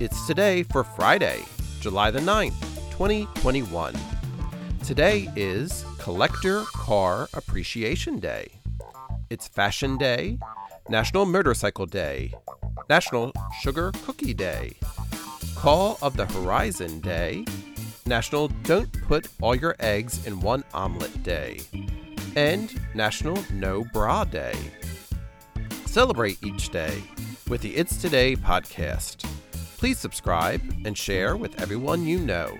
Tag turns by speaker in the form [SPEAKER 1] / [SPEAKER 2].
[SPEAKER 1] It's today for Friday, July the 9th, 2021. Today is Collector Car Appreciation Day. It's Fashion Day, National Motorcycle Day, National Sugar Cookie Day, Call of the Horizon Day, National Don't Put All Your Eggs in One Omelet Day, and National No Bra Day. Celebrate each day with the It's Today podcast. Please subscribe and share with everyone you know.